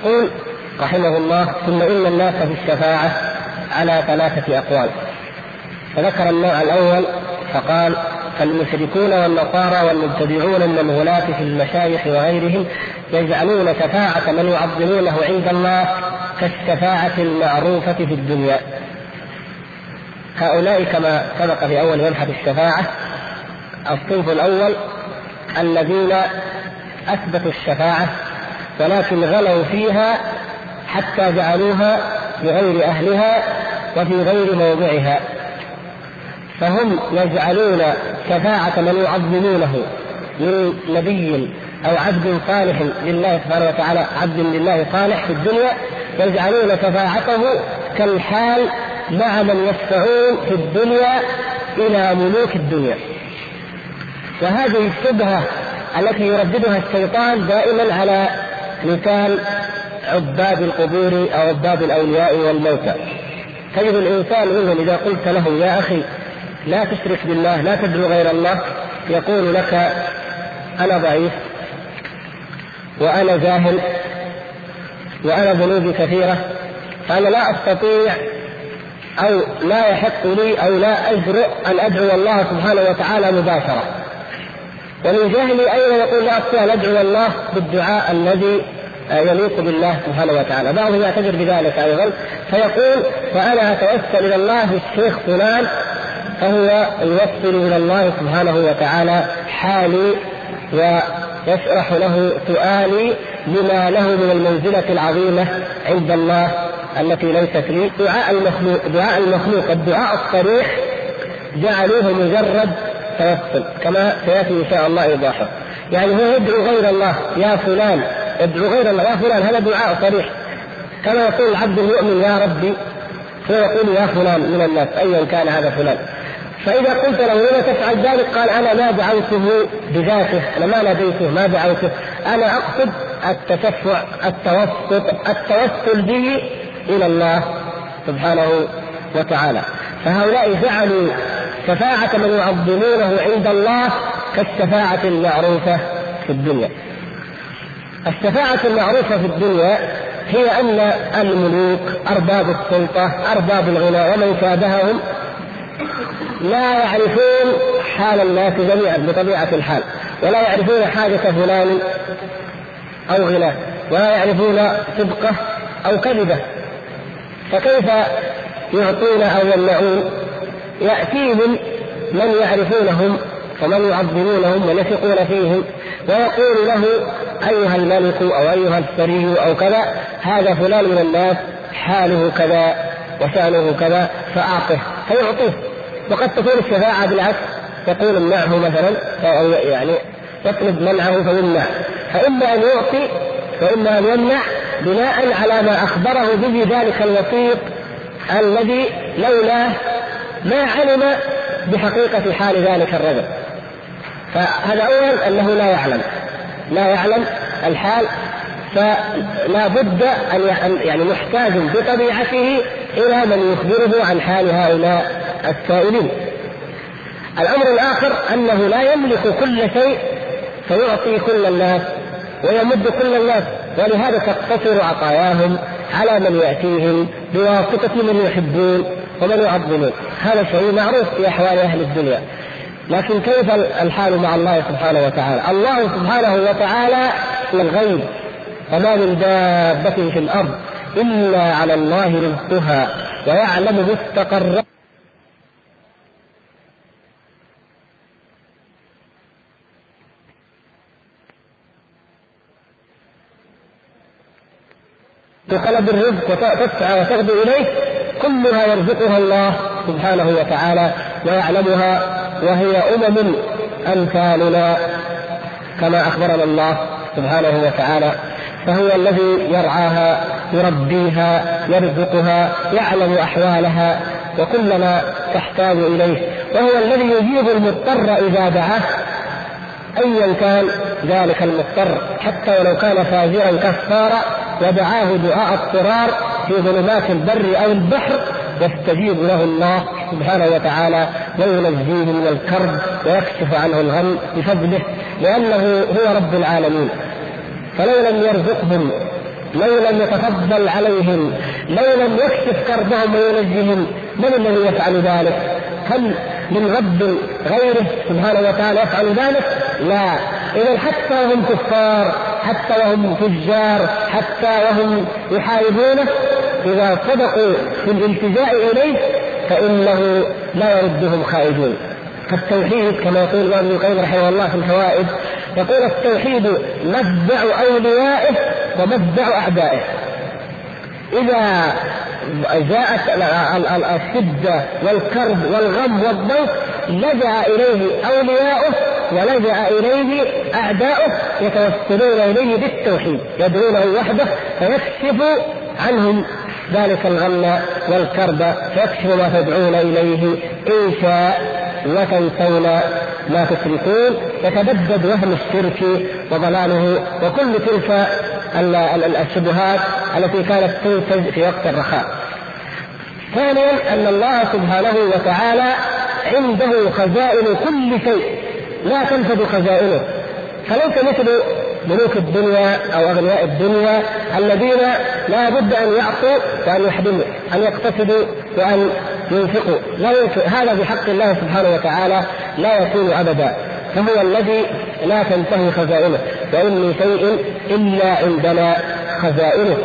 يقول رحمه الله ثم إن الناس في الشفاعة على ثلاثة أقوال. فذكر النوع الأول فقال فالمشركون والنصارى والمبتدعون من الغلاة في المشايخ وغيرهم يجعلون شفاعة من يعظمونه عند الله كالشفاعة المعروفة في الدنيا. هؤلاء كما سبق في أول مبحث الشفاعة الصنف الأول الذين أثبتوا الشفاعة ولكن غلوا فيها حتى جعلوها بغير أهلها وفي غير موضعها. فهم يجعلون شفاعة من يعظمونه من نبي أو عبد صالح لله سبحانه وتعالى عبد لله صالح في الدنيا يجعلون شفاعته كالحال مع من يشفعون في الدنيا إلى ملوك الدنيا. وهذه الشبهة التي يرددها الشيطان دائما على لسان عباد القبور أو عباد الأولياء والموتى. تجد الإنسان منهم إذا قلت له يا أخي لا تشرك بالله لا تدعو غير الله يقول لك أنا ضعيف وأنا جاهل وأنا ذنوبي كثيرة فأنا لا أستطيع أو لا يحق لي أو لا أجرؤ أن أدعو الله سبحانه وتعالى مباشرة. ومن جهلي أيضا يقول لا أستطيع أن أدعو الله بالدعاء الذي يليق بالله سبحانه وتعالى. بعضهم يعتذر بذلك أيضا فيقول فأنا أتوسل إلى الله بالشيخ فلان فهو يوصل إلى الله سبحانه وتعالى حالي ويشرح له سؤالي لما له من المنزلة العظيمة عند الله التي ليست لي. دعاء المخلوق دعاء المخلوق الدعاء الصريح جعلوه مجرد توسل كما سيأتي إن شاء الله ايضاحه يعني هو يدعو غير الله يا فلان يدعو غير الله يا فلان هذا دعاء صريح. كما يقول العبد المؤمن يا ربي فيقول يا فلان من الناس ايا كان هذا فلان. فإذا قلت له لما تفعل ذلك؟ قال أنا ما دعوته بذاته أنا ما ناديته ما دعوته. أنا أقصد التشفع التوسط التوسل به إلى الله سبحانه وتعالى. فهؤلاء جعلوا شفاعة من يعظمونه عند الله كالشفاعة المعروفة في الدنيا. الشفاعة المعروفة في الدنيا هي أن الملوك أرباب السلطة أرباب الغنى ومن شابههم لا يعرفون حال الناس جميعا بطبيعة الحال. ولا يعرفون حاجة فلان أو غناه ولا يعرفون صدقة أو كذبة. فكيف يعطون أو يمنعون؟ يأتيهم من يعرفونهم ومن يعظمونهم ويثقون فيهم ويقول له أيها الملك أو أيها الثري أو كذا هذا فلان من الناس حاله كذا وشأنه كذا فأعطه فيعطيه. وقد تكون الشفاعة بالعكس يقول امنعه مثلا أو يعني يطلب منعه فيمنع. فإما أن يعطي وإما أن يمنع بناء على ما أخبره به ذلك الوسيط الذي لولاه ما علم بحقيقة حال ذلك الرجل. فهذا أولا أنه لا يعلم. لا يعلم الحال فلا بد أن يعني محتاج بطبيعته إلى من يخبره عن حال هؤلاء السائلين. الأمر الآخر أنه لا يملك كل شيء فيعطي كل الناس ويمد كل الناس ولهذا تقتصر عطاياهم على من يأتيهم بواسطة من يحبون ومن يعظمون هذا شيء معروف في أحوال أهل الدنيا. لكن كيف الحال مع الله سبحانه وتعالى؟ الله سبحانه وتعالى الغيب. وما من دابة في الأرض إلا على الله رزقها. ويعلم مستقرها. بطلب الرزق وتسعى وتغدو إليه كلها يرزقها الله سبحانه وتعالى ويعلمها وهي أمم أمثالنا كما أخبرنا الله سبحانه وتعالى. فهو الذي يرعاها يربيها يرزقها يعلم أحوالها وكل ما تحتاج إليه. وهو الذي يجيب المضطر إذا دعاه ايا كان ذلك المضطر حتى ولو كان فاجرا كفارا ودعاه دعاء اضطرار في ظلمات البر أو البحر يستجيب له الله سبحانه وتعالى وينجيه من الكرب ويكشف عنه الغم بفضله لأنه هو رب العالمين فلو لم يرزقهم لو لم يتفضل عليهم لو لم يكشف كربهم وينجهم من الذي يفعل ذلك؟ هل من رب غيره سبحانه وتعالى يفعل ذلك؟ لا. اذا حتى وهم كفار حتى وهم فجار حتى وهم يحاربونه إذا صدقوا في الالتجاء إليه فإنه لا يردهم خائبون فالتوحيد كما يقول ابن القيم رحمه الله في الفوائد يقول التوحيد مفزع أوليائه ومفزع أعدائه. إذا جاءت الشده والكرب والغم والضيق لجأ إليه أولياؤه ولجأ إليه أعداؤه يتوسلون إليه بالتوحيد يدعونه وحده فيكشف عنهم ذلك الغم والكرب فيكشف ما تدعون إليه إن شاء وتنسون ما تشركون. يتبدد وهم الشرك وضلاله وكل تلك الشبهات التي كانت تنتج في وقت الرخاء. ثانيا أن الله سبحانه وتعالى عنده خزائن كل شيء لا تنفذ خزائنه. فليس مثل ملوك الدنيا أو أغنياء الدنيا الذين لا بد أن يعطوا وأن يحرموا أن يقتصدوا وأن ينفقوا. لا ينفق هذا بحق الله سبحانه وتعالى لا يكون ابدا. فهو الذي لا تنتهي خزائنه وان من شيء إلا عندنا خزائنه.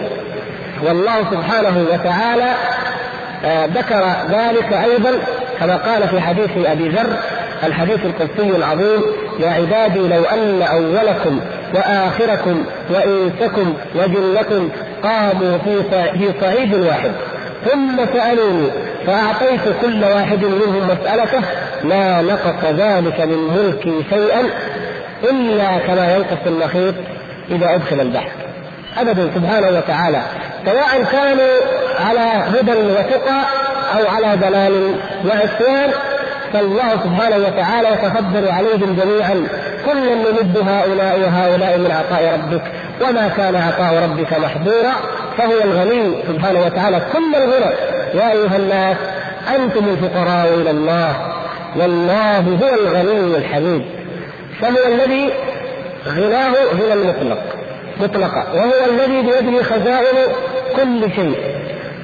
والله سبحانه وتعالى آه، ذكر ذلك أيضا كما قال في حديث أبي ذر الحديث القدسي العظيم يا عبادي لو أن أولكم وآخركم وإنسكم وجنكم قاموا في صعيد واحد. ثم سالوني فأعطيت كل واحد منهم مسألته ما نقص ذلك من ملكي شيئا إلا كما ينقص المخيط إذا أدخل البحر. ابدا سبحانه وتعالى سواء كانوا على هدى وتقى أو على ضلال وعصيان فالله سبحانه وتعالى يتفضل عليهم جميعا. كلا نمد هؤلاء وهؤلاء من عطاء ربك وما كان عطاء ربك محظورا فهو الغني سبحانه وتعالى كل الغنى. يا أيها الناس أنتم الفقراء إلى الله. والله هو الغني الحميد. فهو الذي غناه غنى المطلق. مطلقا وهو الذي بيده خزائن كل شيء.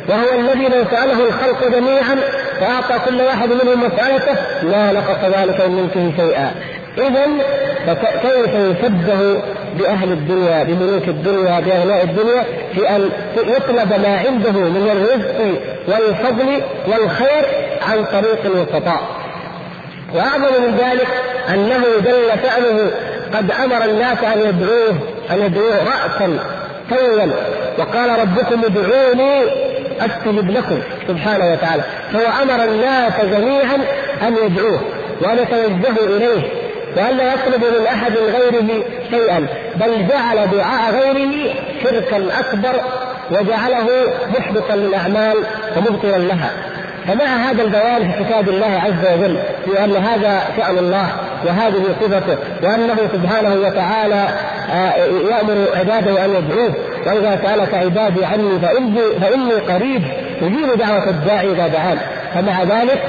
وهو الذي لو سأله الخلق جميعا فأعطى كل واحد منهم مسألته لا نقص ذلك من ملكه شيئا. إذا كيف يشبه بأهل الدنيا بملوك الدنيا بأغنياء الدنيا في أن يطلب ما عنده من الرزق والفضل والخير عن طريق الوسطاء. وأعظم من ذلك أنه جل شأنه قد أمر الناس أن يدعوه أن يدعوه رأسا طولا. وقال ربكم ادعوني أستجب لكم سبحانه وتعالى. فهو أمر الناس جميعا أن يدعوه وأن يتوجهوا إليه. وان لا يطلبوا من أحد غيره شيئا بل جعل دعاء غيره شركا أكبر وجعله محبطا للأعمال ومبطلا لها. فمع هذا البيان في كتاب الله عز وجل في أن هذا شأن الله وهذه صفته وأنه سبحانه وتعالى آه، يأمر عباده أن يدعوه وإذا سألك عبادي عني فإني فإني قريب أجيب دعوة الداعي إذا دعان. فمع ذلك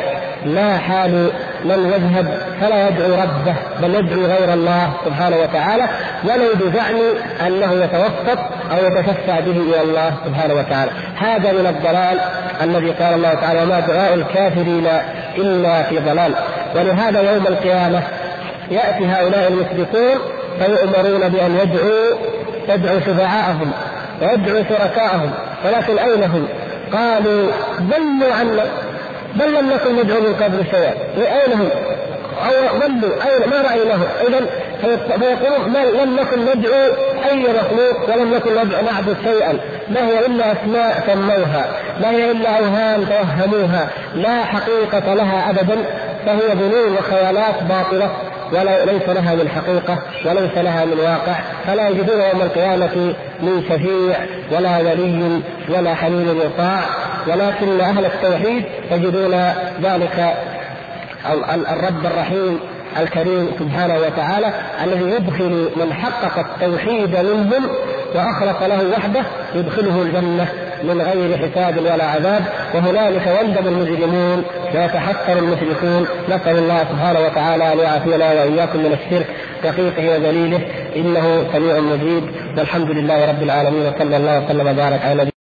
لا حال من يذهب فلا يدعو ربه بل يدعو غير الله سبحانه وتعالى ولو بزعم أنه يتوسط أو يتشفع به إلى الله سبحانه وتعالى. هذا من الضلال. الذي قال الله تعالى وما دعاء الكافرين إلا في ضلال. ولهذا يوم القيامة يأتي هؤلاء المشركون فيؤمرون بأن يدعوا يدعوا شفعاءهم ويدعوا شركاءهم ولكن أين هم؟ قالوا ضلوا عنا بل لم نكن ندعو من قبل شيئا اين هم؟ أو ضلوا أين؟ ما رايناه اذا فيقولون لم نكن ندعو أي مخلوق ولم نكن نعبد شيئا. ما هي إلا أسماء سموها. ما هي إلا أوهام توهموها. لا حقيقة لها ابدا. فهي ظنون وخيالات باطلة. ولا ليس لها من حقيقة وليس لها من واقع فلا يجدون يوم القيامة من شفيع ولا ولي ولا حميم يطاع ولكن أهل التوحيد يجدون ذلك الرب الرحيم الكريم سبحانه وتعالى الذي يدخل من حقق التوحيد منهم وأخلص له وحده يدخله الجنة من غير حساب ولا عذاب. وهنالك يندم المجرمون ويتحقر المشركون. نسأل الله سبحانه وتعالى أن يعافينا وإياكم من الشرك دقيقه ودليله إنه سميع مجيب. والحمد لله رب العالمين وصلى الله وسلم وبارك على